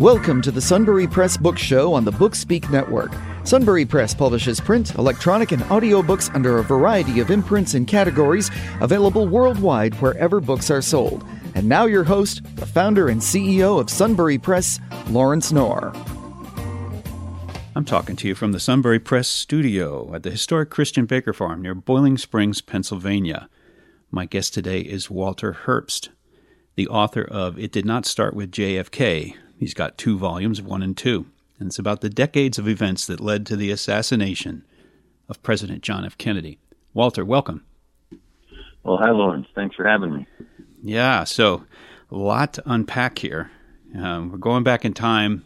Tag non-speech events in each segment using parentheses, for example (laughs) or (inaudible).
Welcome to the Sunbury Press Book Show on the Bookspeak Network. Sunbury Press publishes print, electronic, and audio books under a variety of imprints and categories available worldwide wherever books are sold. And now, your host, the founder and CEO of Sunbury Press, Lawrence Knorr. I'm talking to you from the Sunbury Press studio at the historic Christian Baker Farm near Boiling Springs, Pennsylvania. My guest today is Walter Herbst, the author of It Did Not Start with JFK. He's got two volumes, one and two, and it's about the decades of events that led to the assassination of President John F. Kennedy. Walter, welcome. Well, hi, Lawrence. Thanks for having me. Yeah, so a lot to unpack here. Um, we're going back in time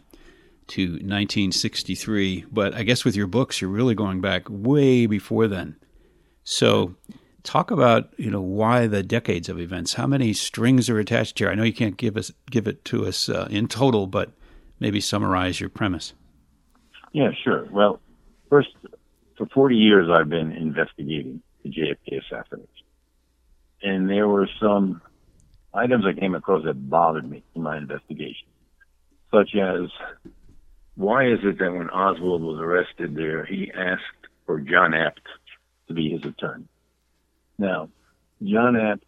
to 1963, but I guess with your books, you're really going back way before then. So, talk about you know why the decades of events. How many strings are attached here? I know you can't give us give it to us uh, in total, but maybe summarize your premise. Yeah, sure. Well, first, for 40 years, I've been investigating the JFK assassination, and there were some items I came across that bothered me in my investigation, such as why is it that when Oswald was arrested there, he asked for John Abt to be his attorney? Now, John Abt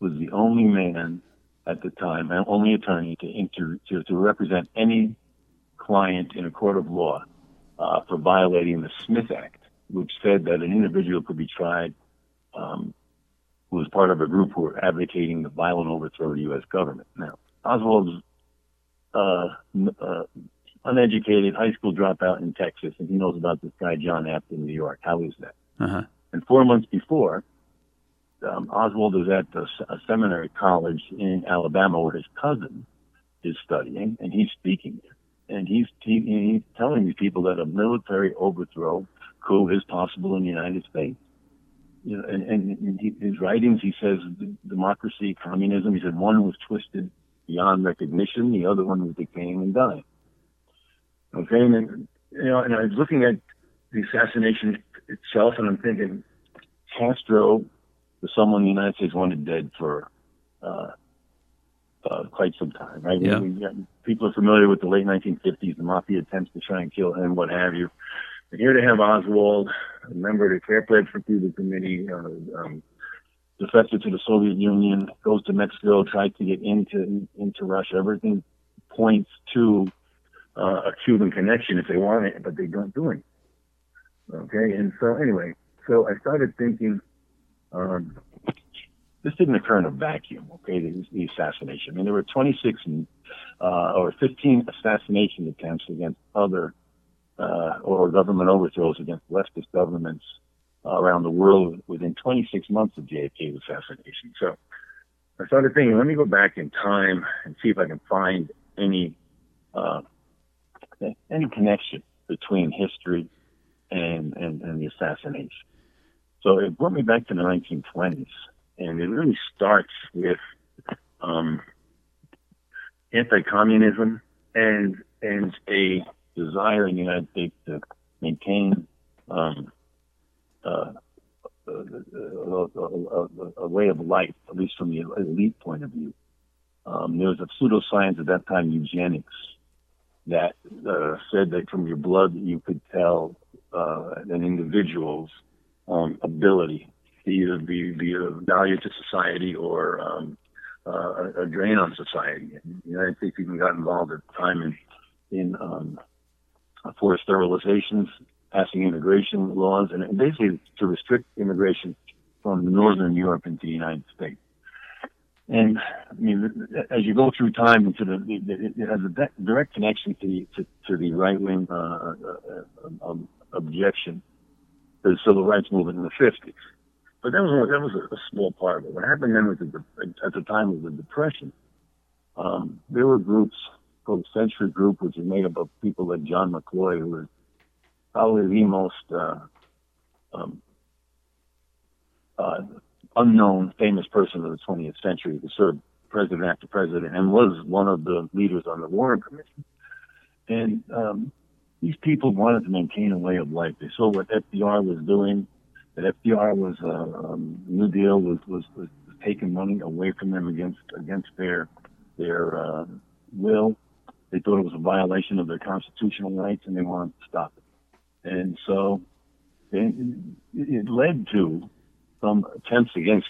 was the only man at the time, and only attorney to, inter, to, to represent any client in a court of law uh, for violating the Smith Act, which said that an individual could be tried um, who was part of a group who were advocating the violent overthrow of the U.S. government. Now, Oswald's uh, uh, uneducated high school dropout in Texas, and he knows about this guy John Abt in New York. How is that? Uh-huh. And four months before, um, Oswald was at a, seminary college in Alabama where his cousin is studying, and he's speaking there. And he's, he, he's telling these people that a military overthrow coup is possible in the United States. You know, and, and in his writings, he says democracy, communism. He said one was twisted beyond recognition, the other one was decaying and dying. Okay, and then, you know, and I was looking at the assassination itself, and I'm thinking Castro was someone the United States wanted dead for uh, uh, quite some time, right? Yeah. We, we, people are familiar with the late 1950s, the mafia attempts to try and kill him, what have you. And here to have Oswald, a member of the Fair Play for Cuba Committee, uh, um, defected to the Soviet Union, goes to Mexico, tries to get into into Russia. Everything points to uh, a Cuban connection if they want it, but they don't do it. Okay, and so anyway, so I started thinking, um, this didn't occur in a vacuum. Okay, the, assassination. I mean, there were 26 uh, or 15 assassination attempts against other uh, or government overthrows against leftist governments around the world within 26 months of JFK's assassination. So I started thinking, let me go back in time and see if I can find any uh, any connection between history and, and, the assassination. So it brought me back to the 1920s, and it really starts with um, anti-communism and and a desire in the United States to maintain um, uh, a, a, a, a, way of life, at least from the elite point of view. Um, there was a pseudoscience at that time, eugenics, that uh, said that from your blood you could tell uh, an individual's um, ability to either be, be of value to society or um, uh, a drain on society. And the United States even got involved at the time in, in um, forced sterilizations, passing immigration laws, and basically to restrict immigration from Northern Europe into the United States. And I mean, as you go through time into the, it has a direct connection to the, to, to the right wing uh, uh, uh, um, objection to the civil rights movement in the 50s. But that was that was a, a small part of it. What happened then was the, at the time of the Depression, um, there were groups called Century Group, which is made up of people like John McCloy, who was probably the most uh, um, uh, unknown famous person of the 20th century who served president after president and was one of the leaders on the Warren Commission. And um, these people wanted to maintain a way of life. They saw what FDR was doing. That FDR was uh, um, New Deal was, was was taking money away from them against against their their uh, will, They thought it was a violation of their constitutional rights, and they wanted to stop it. And so it, it led to some attempts against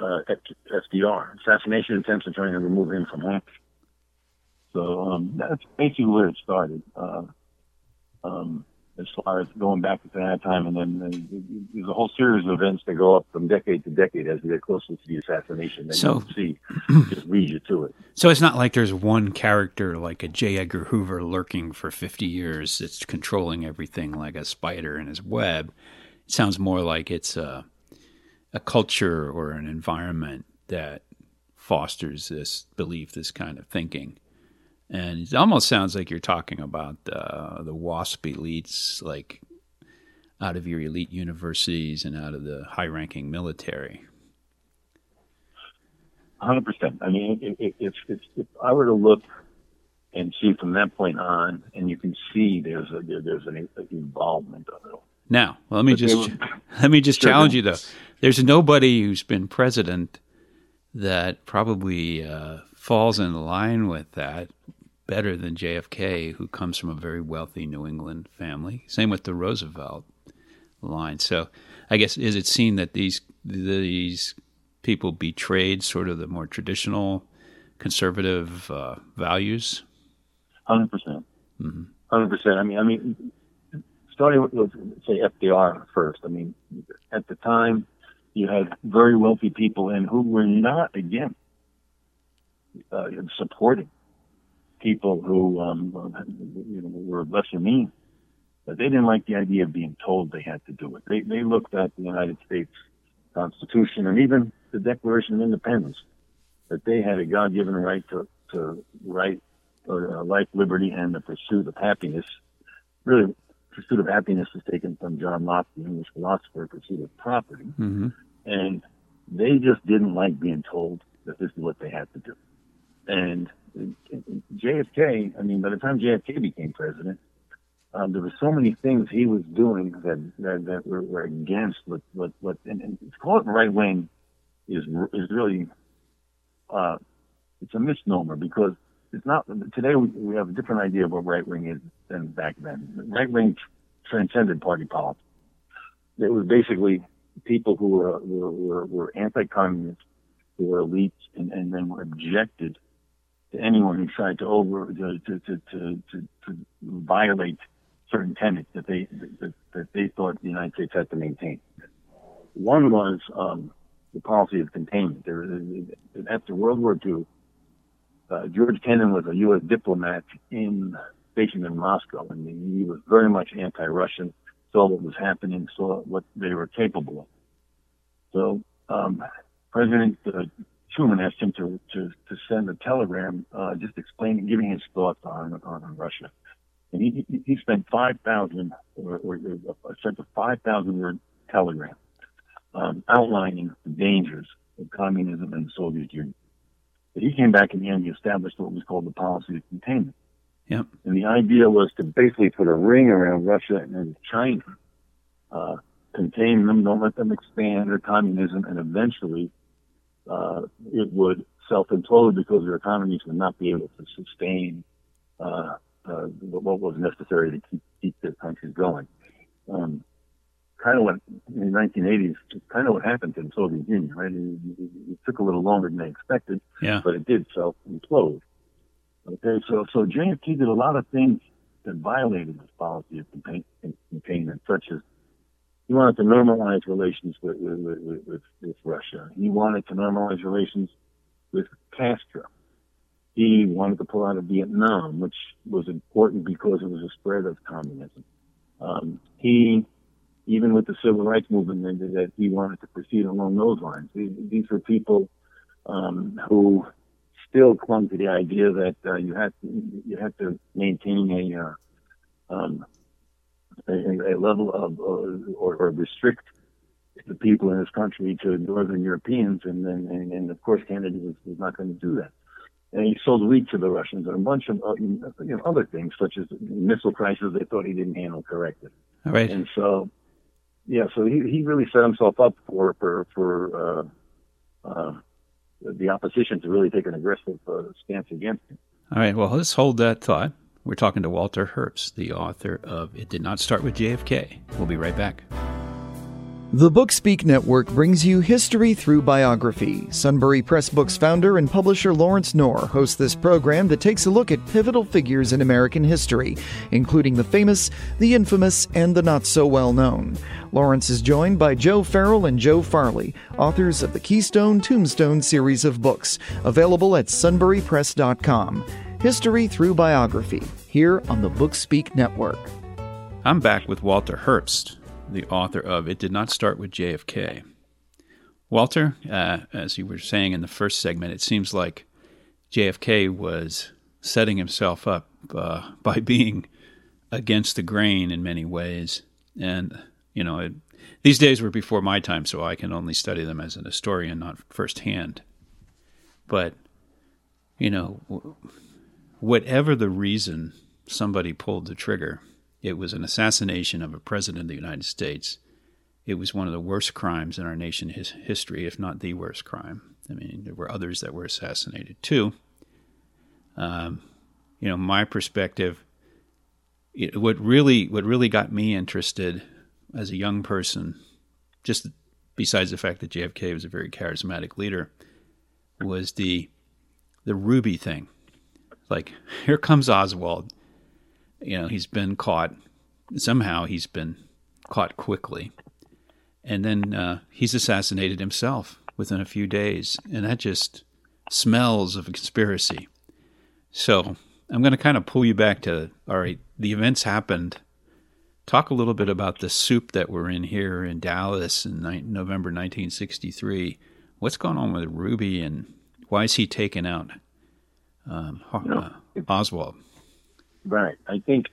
uh, FDR, assassination attempts at trying to remove him from office. So um, that's basically where it started. Uh, um, as far as going back to that time, and then there's a whole series of events that go up from decade to decade as we get closer to the assassination. And so, you see, (clears throat) just lead you to it. So it's not like there's one character like a J. Edgar Hoover lurking for 50 years that's controlling everything like a spider in his web. It sounds more like it's a, a culture or an environment that fosters this belief, this kind of thinking. And it almost sounds like you're talking about uh, the WASP elites, like out of your elite universities and out of the high ranking military. 100%. I mean, if, if, if, if, I were to look and see from that point on, and you can see there's a, there, there's an involvement of it. Now, well, let me but just were, (laughs) let me just sure challenge you though. There's nobody who's been president that probably uh, falls in line with that better than JFK, who comes from a very wealthy New England family. Same with the Roosevelt line. So, I guess is it seen that these these people betrayed sort of the more traditional conservative uh, values? Hundred percent. Mm-hmm. Hundred percent. I mean, I mean, starting with, with say FDR first. I mean, at the time, you had very wealthy people and who were not again uh, supporting people who um, you know, were lesser means, but they didn't like the idea of being told they had to do it. They they looked at the United States Constitution and even the Declaration of Independence that they had a God-given right to to right uh, life, liberty, and the pursuit of happiness. Really, pursuit of happiness is taken from John Locke, the English philosopher, pursuit of property, mm-hmm. and they just didn't like being told that this is what they had to do. And JFK, I mean, by the time JFK became president, um, there were so many things he was doing that that, that were, were against what what what and, and to call it right wing is is really uh, it's a misnomer because it's not today we, we have a different idea of what right wing is than back then. Right wing transcended party politics. It was basically people who were were, were, were anti-communist, who were elites, and, and then were objected to anyone who tried to over to to to to, to violate certain tenets that they that, that they thought the United States had to maintain. One was um, the policy of containment. There, after World War II, uh, George Kennan was a U.S. diplomat in stationed in Moscow, and he was very much anti-Russian. Saw what was happening, saw what they were capable of. So um, President uh, Truman asked him to, to, to send a telegram uh, just explaining, giving his thoughts on, on, on Russia. And he, he spent 5,000, or, or, or sent a 5,000 word telegram um, outlining the dangers of communism and the Soviet Union. But he came back in the end, he established what was called the policy of containment. Yep. And the idea was to basically put a ring around Russia and China, uh, contain them, don't let them expand their communism, and eventually uh, it would self-implode because their economies would not be able to sustain uh, uh, what was necessary to keep, keep their countries going. Um, kind of what in the 1980s, kind of what happened to the Soviet Union, right? It, it, it took a little longer than they expected, yeah. but it did self-implode. Okay, so so JFK did a lot of things that violated this policy of containment, such as he wanted to normalize relations with, with, with, with, with Russia. He wanted to normalize relations with Castro. He wanted to pull out of Vietnam, which was important because it was a spread of communism. Um, he, even with the civil rights movement, that he wanted to proceed along those lines. These were people um, who still clung to the idea that uh, you had to, you had to maintain a uh, um, a, a level of uh, or, or, restrict the people in this country to Northern Europeans, and then and, and, of course Canada was, was not going to do that. And he sold wheat to the Russians and a bunch of uh, you know, other things, such as missile crisis they thought he didn't handle correctly. All right. And so, yeah, so he, he really set himself up for for for uh, uh, the opposition to really take an aggressive uh, stance against him. All right, well, let's hold that thought. We're talking to Walter Herbst, the author of It Did Not Start with JFK. We'll be right back. The Bookspeak Network brings you history through biography. Sunbury Press Books founder and publisher Lawrence Knorr hosts this program that takes a look at pivotal figures in American history, including the famous, the infamous, and the not so well known. Lawrence is joined by Joe Farrell and Joe Farley, authors of the Keystone Tombstone series of books, available at sunburypress.com. History through biography, here on the Bookspeak Network. I'm back with Walter Herbst the author of It Did Not Start with JFK. Walter, uh, as you were saying in the first segment, it seems like JFK was setting himself up uh, (laughs) by being against the grain in many ways. And, you know, it, these days were before my time, so I can only study them as an historian, not firsthand. But, you know, whatever the reason somebody pulled the trigger, it was an assassination of a president of the United States. It was one of the worst crimes in our nation's history, if not the worst crime. I mean, there were others that were assassinated too. Um, you know, my perspective, it, what really what really got me interested as a young person, just besides the fact that JFK was a very charismatic leader, was the the Ruby thing. Like, here comes Oswald you know, he's been caught. Somehow he's been caught quickly. And then uh, he's assassinated himself within a few days. And that just smells of a conspiracy. So I'm going to kind of pull you back to all right, the events happened. Talk a little bit about the soup that we're in here in Dallas in ni- November 1963. What's going on with Ruby and why is he taken out um, uh, Oswald? Right. I think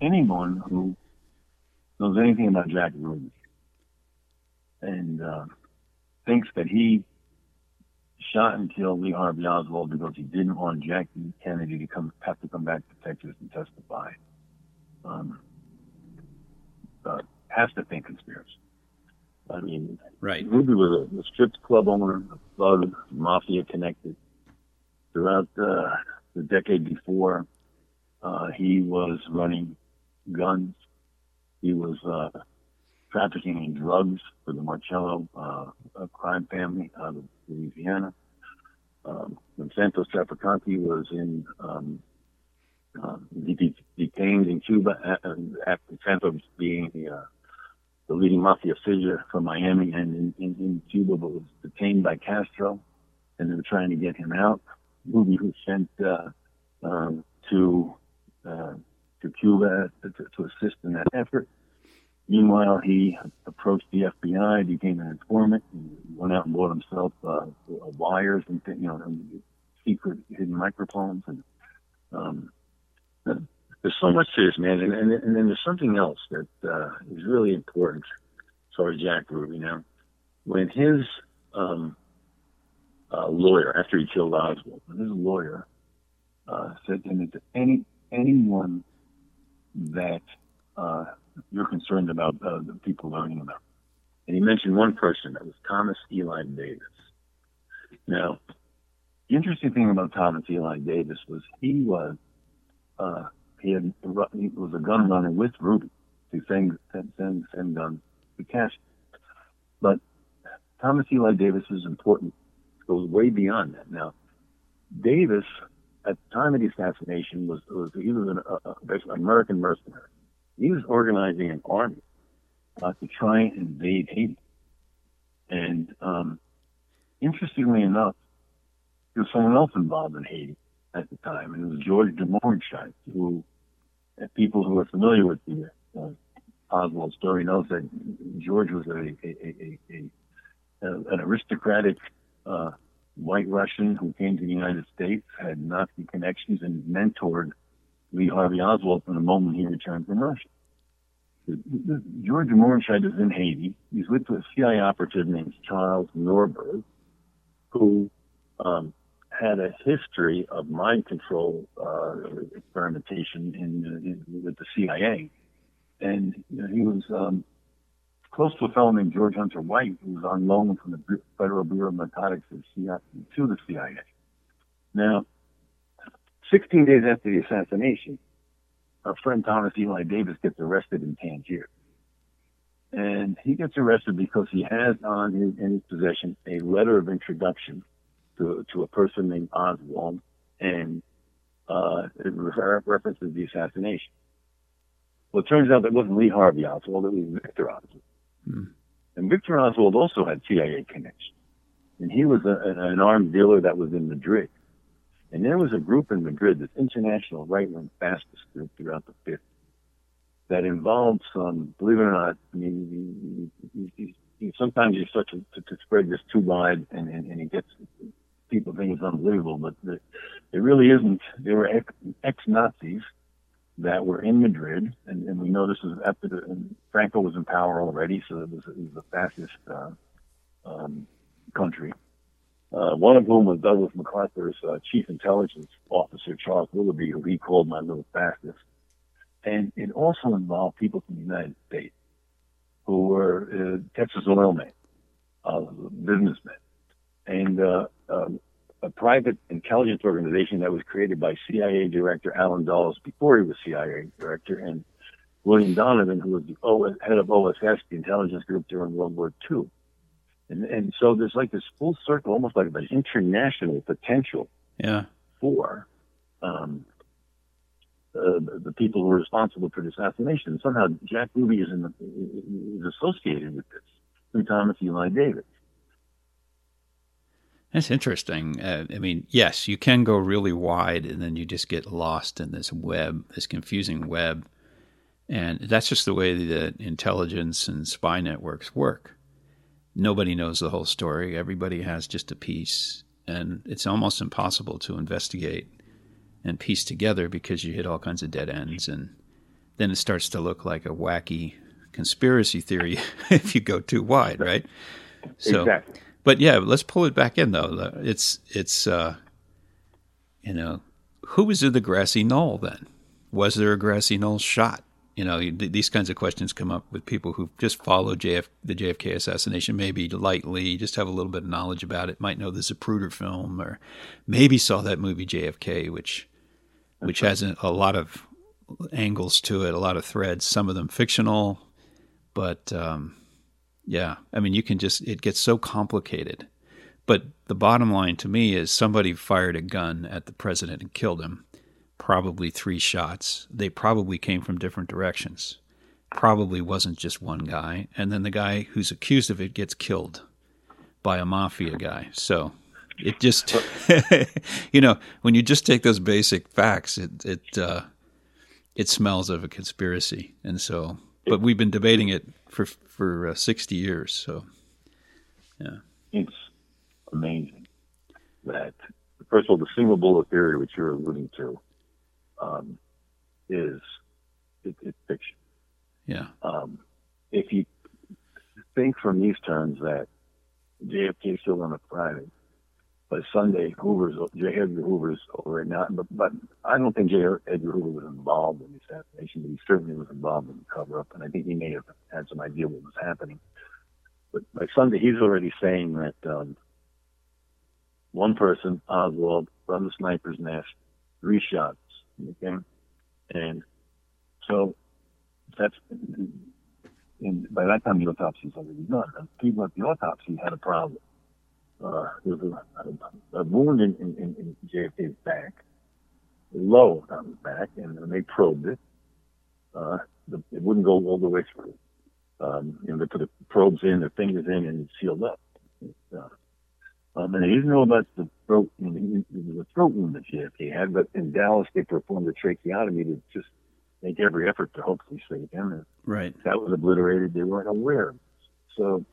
anyone who knows anything about Jack Ruby and uh, thinks that he shot and killed Lee Harvey Oswald because he didn't want Jackie Kennedy to come have to come back to Texas and testify. Um, uh, has to think conspiracy. I mean, right. Ruby was a, a strip club owner, a thug, mafia connected. Throughout uh, the decade before, uh, he was running guns. He was uh, trafficking in drugs for the Marcello uh, crime family out of Louisiana. Um, when Santos Trafficante was in um, uh, detained in Cuba after Santos being the, uh, the leading mafia figure from Miami and in, in, in Cuba, but was detained by Castro, and they were trying to get him out. Ruby who sent uh, um, to uh, to Cuba to, to, assist in that effort. Meanwhile, he approached the FBI, became an informant, went out and bought himself uh, wires and you know and secret hidden microphones and um, there's so much to this man, and, and, and then there's something else that uh, is really important. Sorry, Jack Ruby. Now, when his um, uh, lawyer, after he killed Oswald, his lawyer uh, said to him, any anyone that uh, you're concerned about uh, the people learning about? And he mentioned one person, that was Thomas Eli Davis. Now, the interesting thing about Thomas Eli Davis was he was uh, he had he was a gun runner with Ruby to send send send, guns to cash. But Thomas Eli Davis is important goes way beyond that. Now, Davis, at the time of the assassination, was, was he was an uh, uh American mercenary. He was organizing an army uh, to try and invade Haiti. And um, interestingly enough, there was someone else involved in Haiti at the time, and it was George de Mohrenschildt, who uh, people who are familiar with the uh, Oswald story knows that George was a, a, a, a an aristocratic uh, white Russian who came to the United States, had Nazi connections, and mentored Lee Harvey Oswald from the moment he returned from Russia. George Mohrenschildt is in Haiti. He's with a CIA operative named Charles Norberg, who um, had a history of mind control uh, experimentation in, in, with the CIA, and you know, he was um, close to a fellow named George Hunter White, who was on loan from the Federal Bureau of Narcotics to the CIA. Now, 16 days after the assassination, our friend Thomas Eli Davis gets arrested in Tangier. And he gets arrested because he has on his, in his possession a letter of introduction to, to a person named Oswald, and uh, it references the assassination. Well, it turns out that wasn't Lee Harvey Oswald, it was Victor Oswald. Hmm. And Victor Oswald also had CIA connections. And he was a, an arms dealer that was in Madrid. And there was a group in Madrid, this international right-wing fascist group throughout the 50s, that involved some, believe it or not, I mean, he, he, he, sometimes you start to, to, to, spread this too wide and, and, and he gets, people think it's unbelievable, but the, it really isn't. There were ex, Nazis that were in Madrid, and, and we know this is after the, Franco was in power already, so it was, it was a fascist uh, um, country. Uh, one of whom was Douglas MacArthur's uh, chief intelligence officer, Charles Willoughby, who he called my little fascist. And it also involved people from the United States who were uh, Texas oil men, uh, businessmen, and uh, um, a private intelligence organization that was created by CIA Director Allen Dulles before he was CIA Director, and William Donovan, who was the OS, head of OSS, the intelligence group during World War II. And, and so there's like this full circle, almost like an international potential yeah. for um, uh, the people who are responsible for the assassination. Somehow Jack Ruby is, in the, is associated with this through Thomas Eli Davis. That's interesting. Uh, I mean, yes, you can go really wide and then you just get lost in this web, this confusing web. And that's just the way the intelligence and spy networks work nobody knows the whole story. Everybody has just a piece, and it's almost impossible to investigate and piece together because you hit all kinds of dead ends, and then it starts to look like a wacky conspiracy theory (laughs) if you go too wide, right? So, exactly. But yeah, let's pull it back in though. It's it's uh, you know who was in the grassy knoll then? Was there a grassy knoll shot? you know these kinds of questions come up with people who just follow JF, the JFK assassination maybe lightly, just have a little bit of knowledge about it, might know the Zapruder film, or maybe saw that movie JFK, which which has a, a lot of angles to it, a lot of threads, some of them fictional, but um, yeah, I mean you can just it gets so complicated. But the bottom line to me is somebody fired a gun at the president and killed him probably three shots. They probably came from different directions. Probably wasn't just one guy. And then the guy who's accused of it gets killed by a mafia guy. So it just, (laughs) you know, when you just take those basic facts, it, it, uh, it smells of a conspiracy. And so, but we've been debating it for, for uh, 60 years. So, yeah. It's amazing that, first of all, the single bullet theory, which you're alluding to, um, is it, it's fiction. Yeah. Um, if you think from these terms that JFK is still on a Friday, but Sunday Hoover's J. Edgar Hoover's over it now. But, but I don't think J. Edgar Hoover was involved in the assassination, but he certainly was involved in the cover up, and I think he may have had some idea what was happening. But by Sunday, he's already saying that um, one person, Oswald, from the sniper's nest, three shots, Okay, and so that's and by that time the autopsy's already done. And people at the autopsy had a problem. Uh, there was a, a, a wound in, in, in JFK's back, low on his back, and when they probed it, uh, the, it wouldn't go all the way through. Um, you know, they put the probes in, their fingers in, and it sealed up. Uh, um, and they didn't know about the throat, the throat wound that JFK had, but in Dallas they performed a tracheotomy to just make every effort to hopefully save him. And right. That was obliterated. They weren't aware. So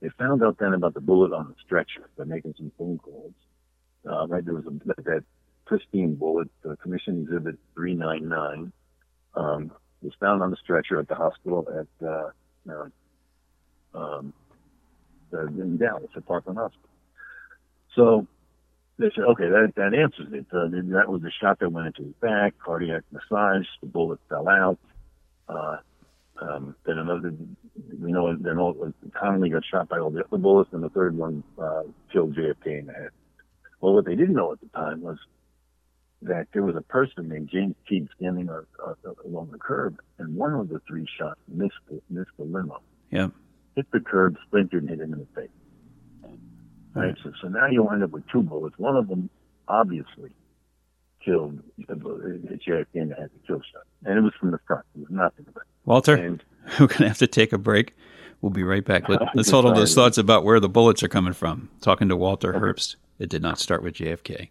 they found out then about the bullet on the stretcher by making some phone calls. Uh, right, there was a, that, that pristine bullet, uh, Commission Exhibit 399, um, was found on the stretcher at the hospital at uh, uh, um, in Dallas at Parkland Hospital. So they said, okay, that, that answers it. Uh, that was the shot that went into his back, cardiac massage, the bullet fell out. Uh, um, then another, we know, then all, Connally got shot by all the other bullets, and the third one uh, killed JFK in the head. Well, what they didn't know at the time was that there was a person named James Tague standing uh, uh, along the curb, and one of the three shots missed the, missed the limo. Yeah. Hit the curb, splintered, and hit him in the face. Right. So, so now you wind up with two bullets. One of them obviously killed uh, JFK and had the kill shot, and it was from the front. It was nothing. Walter, And (laughs) we're going to have to take a break. We'll be right back. Let, (laughs) us hold on those thoughts about where the bullets are coming from. Talking to Walter Herbst. It did not start with JFK.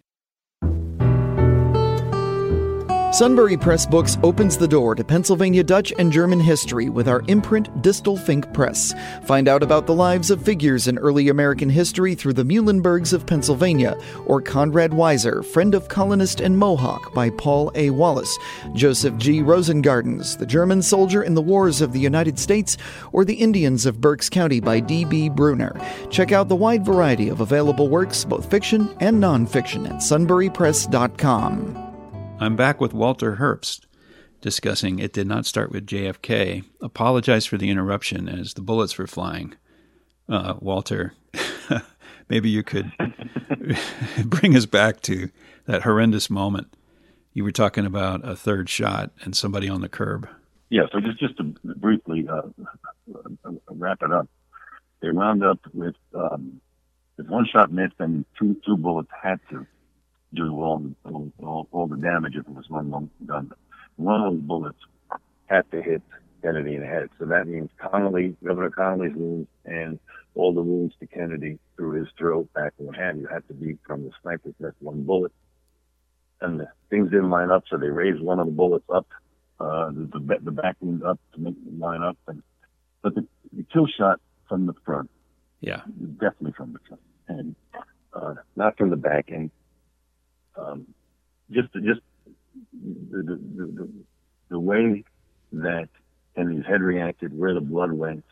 Sunbury Press Books opens the door to Pennsylvania Dutch and German history with our imprint Distel Fink Press. Find out about the lives of figures in early American history through the Muhlenbergs of Pennsylvania, or Conrad Weiser, Friend of Colonist and Mohawk by Paul A. Wallace, Joseph G. Rosengarten's, The German Soldier in the Wars of the United States, or The Indians of Berks County by D. B. Brunner. Check out the wide variety of available works, both fiction and nonfiction, at sunburypress.com. I'm back with Walter Herbst discussing It Did Not Start with JFK. Apologize for the interruption as the bullets were flying. Uh, Walter, (laughs) maybe you could (laughs) bring us back to that horrendous moment. You were talking about a third shot and somebody on the curb. Yeah, so just just to briefly uh, wrap it up, they wound up with um, if one shot missed, then two two bullets had to do all, all, all the damage if it was one gun. One of those bullets had to hit Kennedy in the head. So that means Connally, Governor Connally's wounds and all the wounds to Kennedy through his throat, back, and have you had to be from the sniper's nest, one bullet. And the things didn't line up, so they raised one of the bullets up, uh, the, the, the back wound up to make it line up. And, but the, the kill shot from the front. Yeah. Definitely from the front. And, uh, not from the back. And um, just just the, the, the, the, way that Kennedy's head reacted, where the blood went,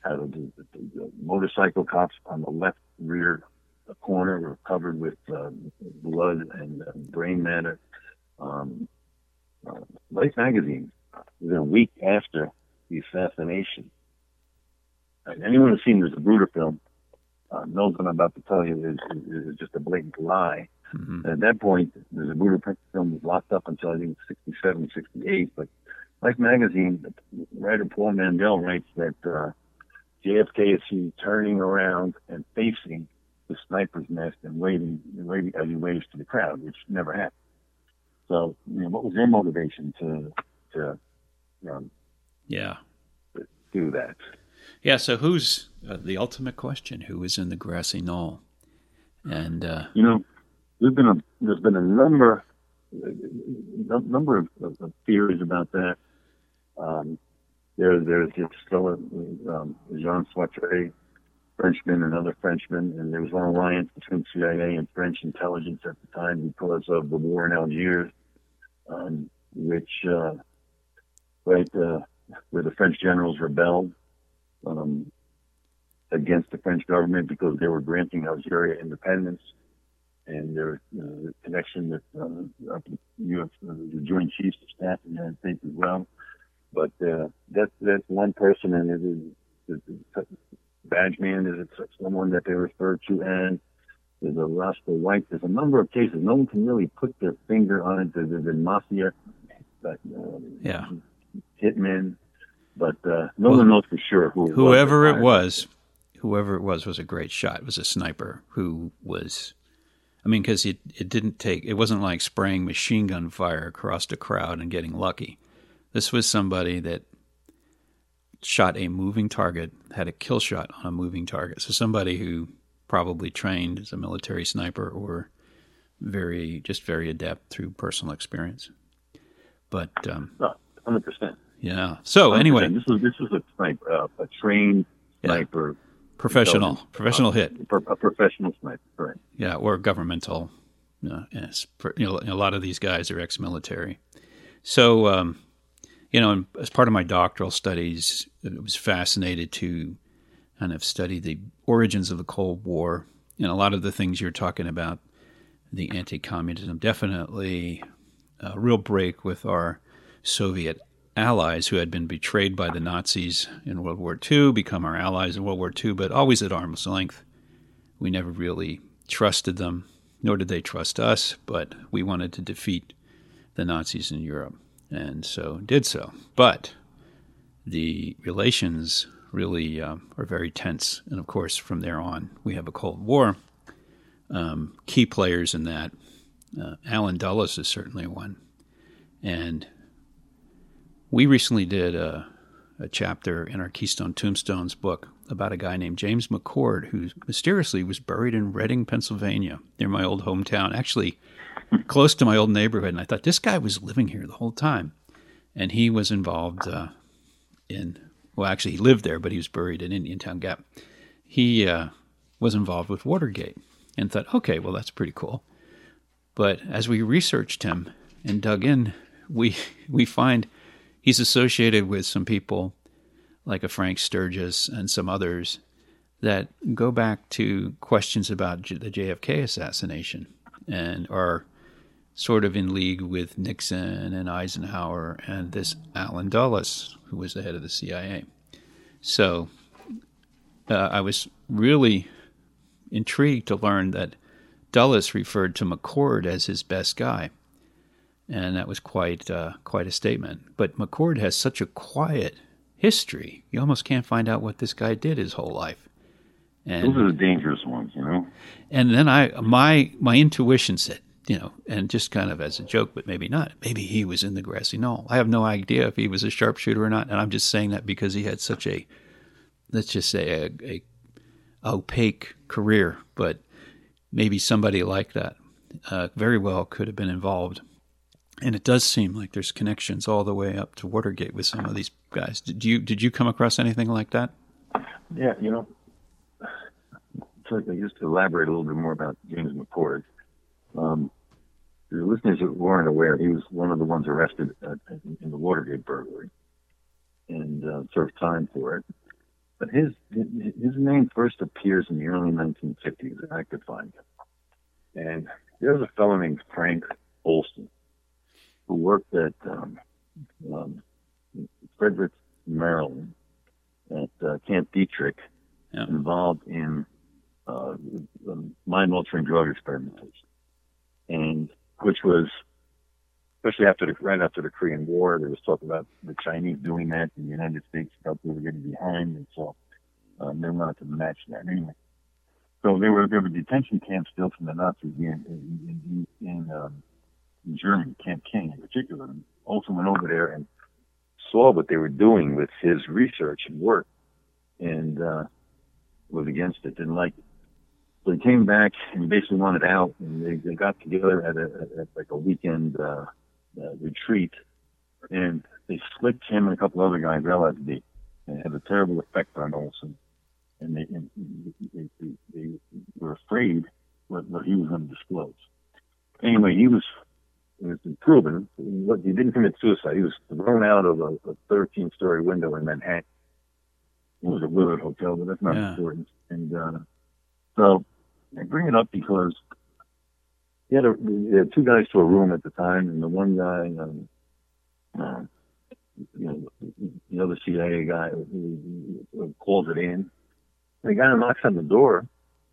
how the, the, motorcycle cops on the left rear corner were covered with uh, blood and uh, brain matter. Um, uh, Life magazine, within a week after the assassination, anyone who's seen the Zapruder film uh, knows what I'm about to tell you is, is, is just a blatant lie. Mm-hmm. At that point, the Zapruder film was locked up until I think 67, 68. But Life magazine, writer Paul Mandel writes that uh, JFK is seen turning around and facing the sniper's nest and waving, waving as he waves to the crowd, which never happened. So, you know, what was their motivation to to um, yeah do that? Yeah. So, who's uh, the ultimate question? Who is in the grassy knoll? And uh, you know, there's been a there's been a number a number of, of, of theories about that. Um, there there's just still um, Jean Poitret, Frenchman, and another Frenchman, and there was an alliance between CIA and French intelligence at the time because of the war in Algiers, um, which uh, right uh, where the French generals rebelled um, against the French government because they were granting Algeria independence and their uh, connection with uh, US, uh, the Joint Chiefs of Staff in the United States as well. But uh, that's that's one person, and it is badge man is it someone that they refer to as there's a Roscoe White. There's a number of cases. No one can really put their finger on it. There's been mafia, but um, yeah, hitmen, but uh, no well, one knows for sure who. Whoever it was, whoever it was, was a great shot. It was a sniper who was I mean, because it, it didn't take, it wasn't like spraying machine gun fire across a crowd and getting lucky. This was somebody that shot a moving target, had a kill shot on a moving target. So somebody who probably trained as a military sniper or very, just very adept through personal experience. But, um, oh, 100%. Yeah. So 100%. anyway, this was, this was a sniper, uh, a trained sniper. Yeah professional. professional uh, hit. a professional sniper right yeah or governmental uh, yes. you know a lot of these guys are ex-military. So um, you know as part of my doctoral studies I was fascinated to kind of study the origins of the Cold War and a lot of the things you're talking about the anti-communism definitely a real break with our Soviet allies who had been betrayed by the Nazis in World War II become our allies in World War II, but always at arm's length. We never really trusted them. nor did they trust us, but we wanted to defeat the Nazis in Europe, and so did so. But the relations really uh, are very tense, and of course, from there on, we have a Cold War. Um, key players in that, uh, Allen Dulles is certainly one, and we recently did a, a chapter in our Keystone Tombstones book about a guy named James McCord who mysteriously was buried in Reading, Pennsylvania, near my old hometown, actually close to my old neighborhood. And I thought this guy was living here the whole time. And he was involved uh, in, well, actually, he lived there, but he was buried in Indiantown Gap. He uh, was involved with Watergate and thought, okay, well, that's pretty cool. But as we researched him and dug in, we we find he's associated with some people like a Frank Sturgis and some others that go back to questions about the JFK assassination and are sort of in league with Nixon and Eisenhower and this Allen Dulles, who was the head of the CIA. So uh, I was really intrigued to learn that Dulles referred to McCord as his best guy. And that was quite uh, quite a statement. But McCord has such a quiet history. You almost can't find out what this guy did his whole life. And, Those are the dangerous ones, you know. And then I, my my intuition said, you know, and just kind of as a joke, but maybe not. Maybe he was in the grassy knoll. I have no idea if he was a sharpshooter or not, and I'm just saying that because he had such a, let's just say, a, a opaque career. But maybe somebody like that uh, very well could have been involved and it does seem like there's connections all the way up to Watergate with some of these guys. Did you did you come across anything like that? Yeah, you know, so I used to elaborate a little bit more about James McCord. Um, the listeners that weren't aware, he was one of the ones arrested at, in the Watergate burglary and uh, served time for it. But his his name first appears in the early 1950s. I could find it. And there's a fellow named Frank Olson who worked at um, um, Frederick, Maryland, at uh, Camp Detrick, yeah. involved in uh, mind-altering drug experimentation, and which was especially after the right after the Korean War, there was talk about the Chinese doing that, and the United States felt they were getting behind, and so um, they wanted to match that anyway. So there were there were detention camps still from the Nazis in in, in, in um, in Germany, Camp King in particular, and also went over there and saw what they were doing with his research and work, and uh, was against it, didn't like it. So he came back and basically wanted out, and they, they got together at, a, at like a weekend uh, uh, retreat, and they slicked him and a couple other guys LSD, and it had a terrible effect on Olson. And they, and they, they, they were afraid what, what he was going to disclose. Anyway, he was it's been proven he didn't commit suicide. He was thrown out of a, a 13 story window in Manhattan. It was a Willard Hotel, but that's not yeah. important. And uh, so I bring it up because he had, a, he had two guys to a room at the time, and the one guy, um, uh, you know, the other CIA guy calls it in. The guy knocks on the door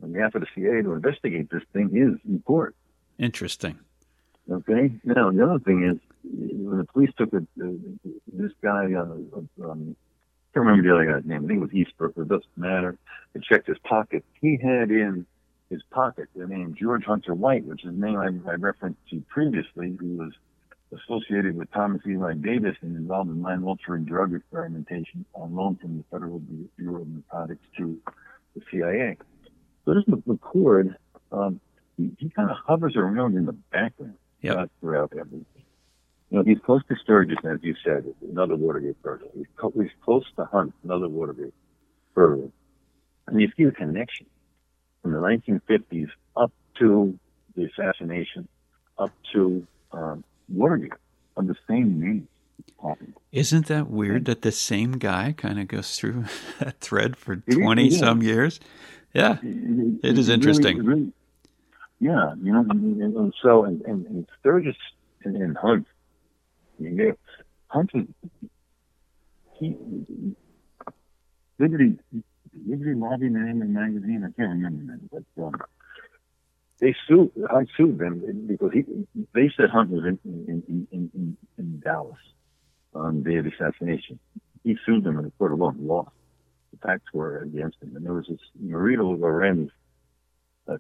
on behalf of the CIA to investigate this thing is McCord. Interesting. Okay. Now the other thing is when the police took this guy, uh, um, I can't remember the other guy's name. I think it was Eastbrook. Or it doesn't matter. They checked his pocket. He had in his pocket the name George Hunter White, which is a name I, I referenced to previously, who was associated with Thomas Eli Davis and involved in mind-altering drug experimentation on loan from the Federal Bureau of Narcotics to the CIA. So this McCord, um, he, he kind of hovers around in the background yep. uh, throughout everything. You know, he's close to Sturgis, as you said, another Watergate person. He's, co- he's close to Hunt, another Watergate person. And you see the connection from the 1950s up to the assassination, up to um, Watergate of the same name. Isn't that weird that the same guy kind of goes through (laughs) that thread for 20 some years? Yeah, it is interesting. Really, really, yeah, you know, and, and so and, and, and Sturgis and, and Hunt, you know, Hunt was he Liberty Liberty Lobby name in magazine. I can't remember that, but um, they sued. I sued them because he. They said Hunt was in in, in, in, in Dallas on the day of the assassination. He sued them in the court of law and lost. The facts were against him, and there was this Marita Lorenz,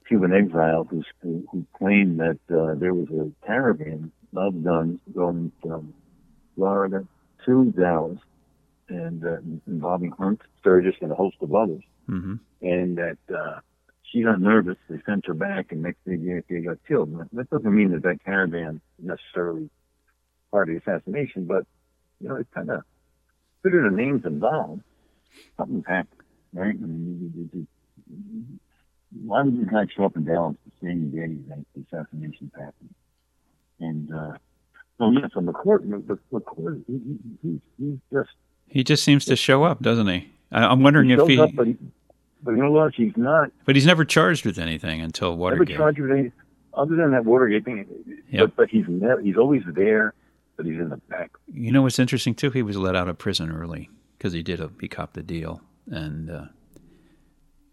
Cuban exile, who who, claimed that uh, there was a caravan of guns going from Florida to Dallas, and uh, involving Hunt, Sturgis, and a host of others, hmm and that. Uh, she got nervous. They sent her back, and next thing you know, got killed. That doesn't mean that that caravan necessarily part of the assassination, but you know, it kind of consider the names involved. Something's happened, right? Why would you guys show up in Dallas the same day that the assassination happened? And uh, so yes, on McCord, the, McCord, he, he, he, he's just He just seems to show up, doesn't he? I, I'm wondering he if he, up, but, he, but you know what? He's not but he's never charged with anything until Watergate. never charged with anything other than that Watergate thing. Yep. But, but he's never, he's always there, but he's in the back. You know what's interesting too? He was let out of prison early because he did a he copped the deal, and uh,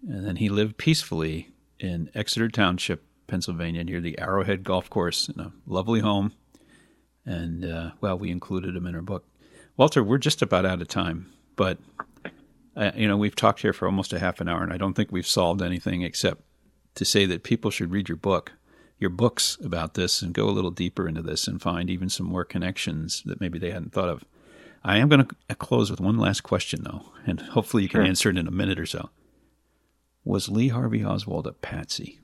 and then he lived peacefully in Exeter Township, Pennsylvania, near the Arrowhead Golf Course, in a lovely home. And uh, well, we included him in our book. Walter, we're just about out of time, but uh, you know we've talked here for almost a half an hour, and I don't think we've solved anything except to say that people should read your book your books about this and go a little deeper into this and find even some more connections that maybe they hadn't thought of. I am going to close with one last question, though, and hopefully you can Sure. answer it in a minute or so. Was Lee Harvey Oswald a patsy?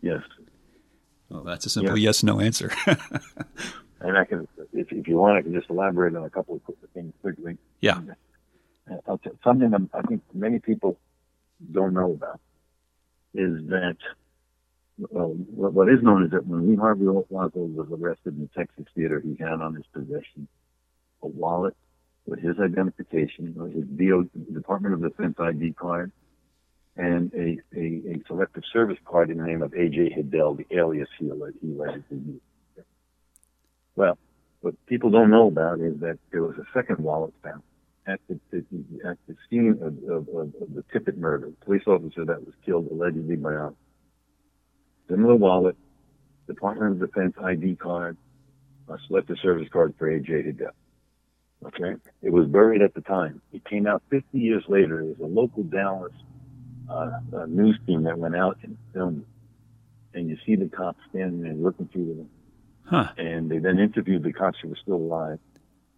Yes. Well, that's a simple yes no answer. (laughs) And I can, if, if you want, I can just elaborate on a couple of quick things quickly. yeah. Uh, I'll something that I think many people don't know about is that well, what, is known is that when Lee Harvey Oswald was arrested in the Texas theater, he had on his possession a wallet with his identification, his DO, Department of Defense ID card, and a, a, a selective service card in the name of A.J. Hidell, the alias he alleged he allegedly used. Well, what people don't know about is that there was a second wallet found at the, the at the scene of, of, of, of the Tippit murder. A police officer that was killed allegedly by a similar wallet, Department of Defense ID card, a selective service card for AJ Hidell. Okay, it was buried at the time. It came out 50 years later. It was a local Dallas uh, uh, news team that went out and filmed it. And you see the cops standing there looking through them Huh. and they then interviewed the cops who were still alive,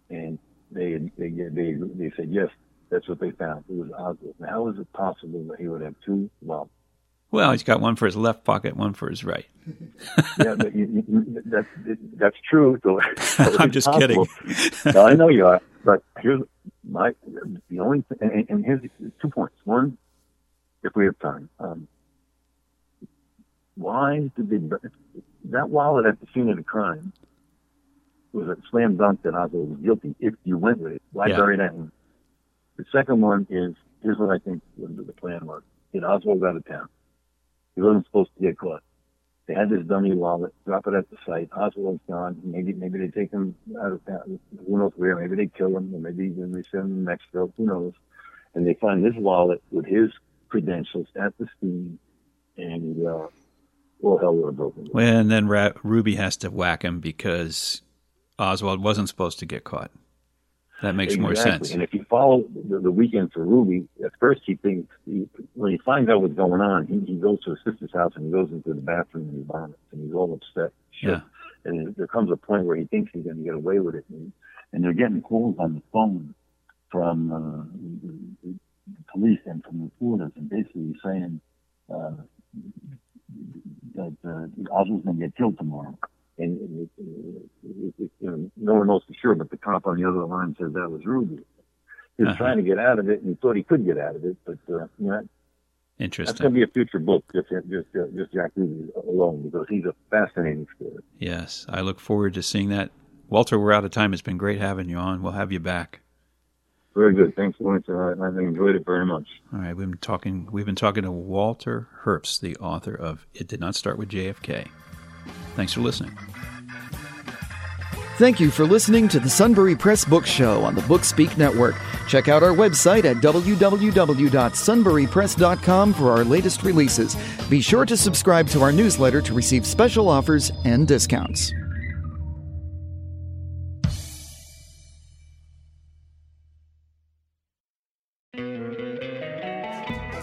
and they they they they said yes, that's what they found. It was Oswald. Now, how is it possible that he would have two? Well, Well, he's got one for his left pocket, one for his right. (laughs) yeah, but you, you, that's that's true. So, (laughs) so I'm just kidding. no, I know you are, but here's my the only thing, and, and here's two points. One, if we have time, um, why did they that wallet at the scene of the crime was a slam dunk that Oswald was guilty if you went with it. Why Yeah. bury that one? The second one is here's what I think the plan was. Get Oswald out of town. He wasn't supposed to get caught. They had this dummy wallet, drop it at the site. Oswald's gone. Maybe maybe they take him out of town. Who knows where? Maybe they kill him, or maybe then they send him to Mexico. Who knows? And they find this wallet with his credentials at the scene, and uh, all hell have broken. Well, and then Ra- Ruby has to whack him because Oswald wasn't supposed to get caught. That makes more sense. And if you follow the, the weekend for Ruby, at first he thinks he, when he finds out what's going on, he, he goes to his sister's house and he goes into the bathroom and he vomits and he's all upset. Yeah. And there comes a point where he thinks he's going to get away with it, and, and they're getting calls on the phone from uh, police and from reporters, and basically saying uh, that uh, Oswald's going to get killed tomorrow. And it, it, it, you know, no one knows for sure, but the cop on the other line says that was Ruby. He was Uh-huh. trying to get out of it, and he thought he could get out of it, but uh, you know, that's going to be a future book, just just uh, just Jack Ruby alone, because he's a fascinating story. Yes, I look forward to seeing that. Walter, we're out of time. It's been great having you on. We'll have you back. Very good. Thanks, Lawrence. Uh, I've enjoyed it very much. All right, we've been talking. We've been talking to Walter Herbst, the author of "It Did Not Start with JFK." Thanks for listening. Thank you for listening to the Sunbury Press Book Show on the Bookspeak Network. Check out our website at www.sunburypress.com for our latest releases. Be sure to subscribe to our newsletter to receive special offers and discounts.